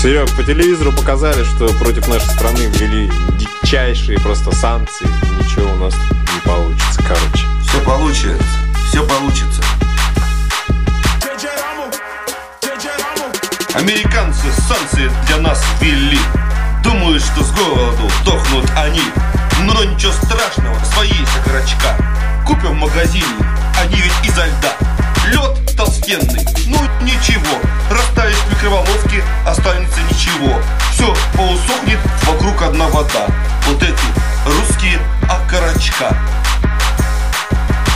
Серег, по телевизору показали, что против нашей страны ввели дичайшие просто санкции. Ничего у нас не получится, короче. Все получится, все получится. Американцы санкции для нас ввели. Думают, что с голоду дохнут они. Но ничего страшного, свои окорочка. Купим в магазине, они ведь изо льда. Лед толстенный, ну ничего. Расставишь в микроволновке, останется ничего. Все поусохнет, вокруг одна вода. Вот эти русские окорочка.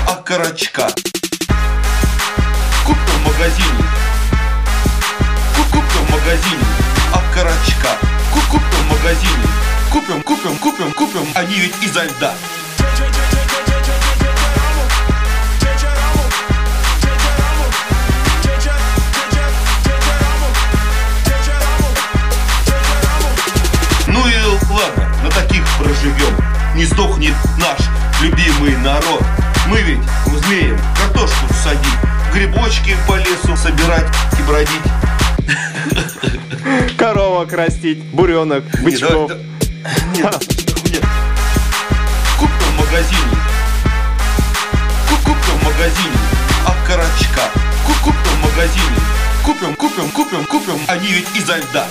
Окорочка. Купим в магазине. Купим в магазине. Окорочка. Купим в магазине. Купим, купим, купим, купим. Они ведь изо льда. Не сдохнет наш любимый народ. Мы ведь умеем картошку садить Грибочки по лесу собирать и бродить. Коровок растить, буренок, бычков. Нет, нет, нет. Купим в магазине. Купим в магазине. Окорочка Купим в магазине. Купим, купим, купим, купим. Они ведь изо льда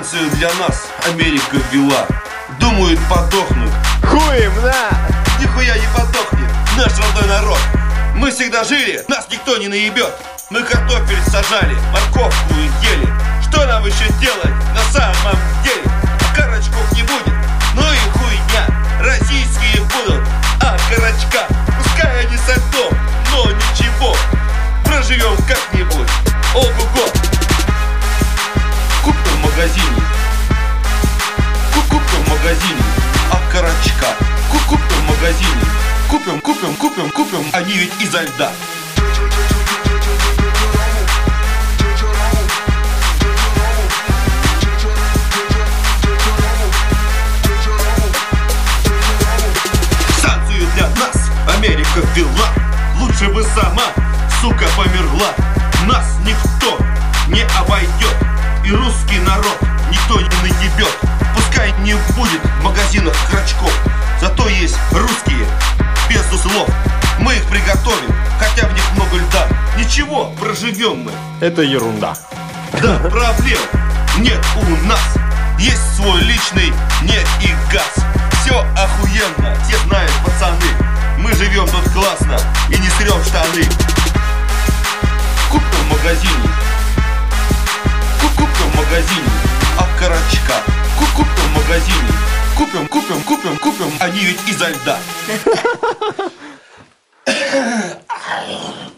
Санкцию для нас Америка ввела Думают подохнут. Хуем, на! Нихуя не подохнет. Наш родной народ. Мы всегда жили, нас никто не наебет. Мы картофель сажали, морковку ели. Что нам еще делать на самом деле? Корочков не будет, ну и хуйня. Российские будут, а корочка Пускай они со льдом, но ничего. Проживем как-нибудь, ого-го Купим в магазине. Купим в магазине. Окорочка Купим в магазине. Купим, купим, купим, купим. Они ведь изо льда. Санкцию для нас Америка ввела. Лучше бы сама, сука, померла. Нас никто Ничего, проживем мы? Это ерунда. да, проблем нет у нас. Есть свой личный нет и газ. Все охуенно, все знают пацаны. Мы живем тут классно и не срем штаны. Купим в магазине. Купим в магазине. Окорочка Купим в магазине. Купим, купим, купим, купим. Они ведь изо льда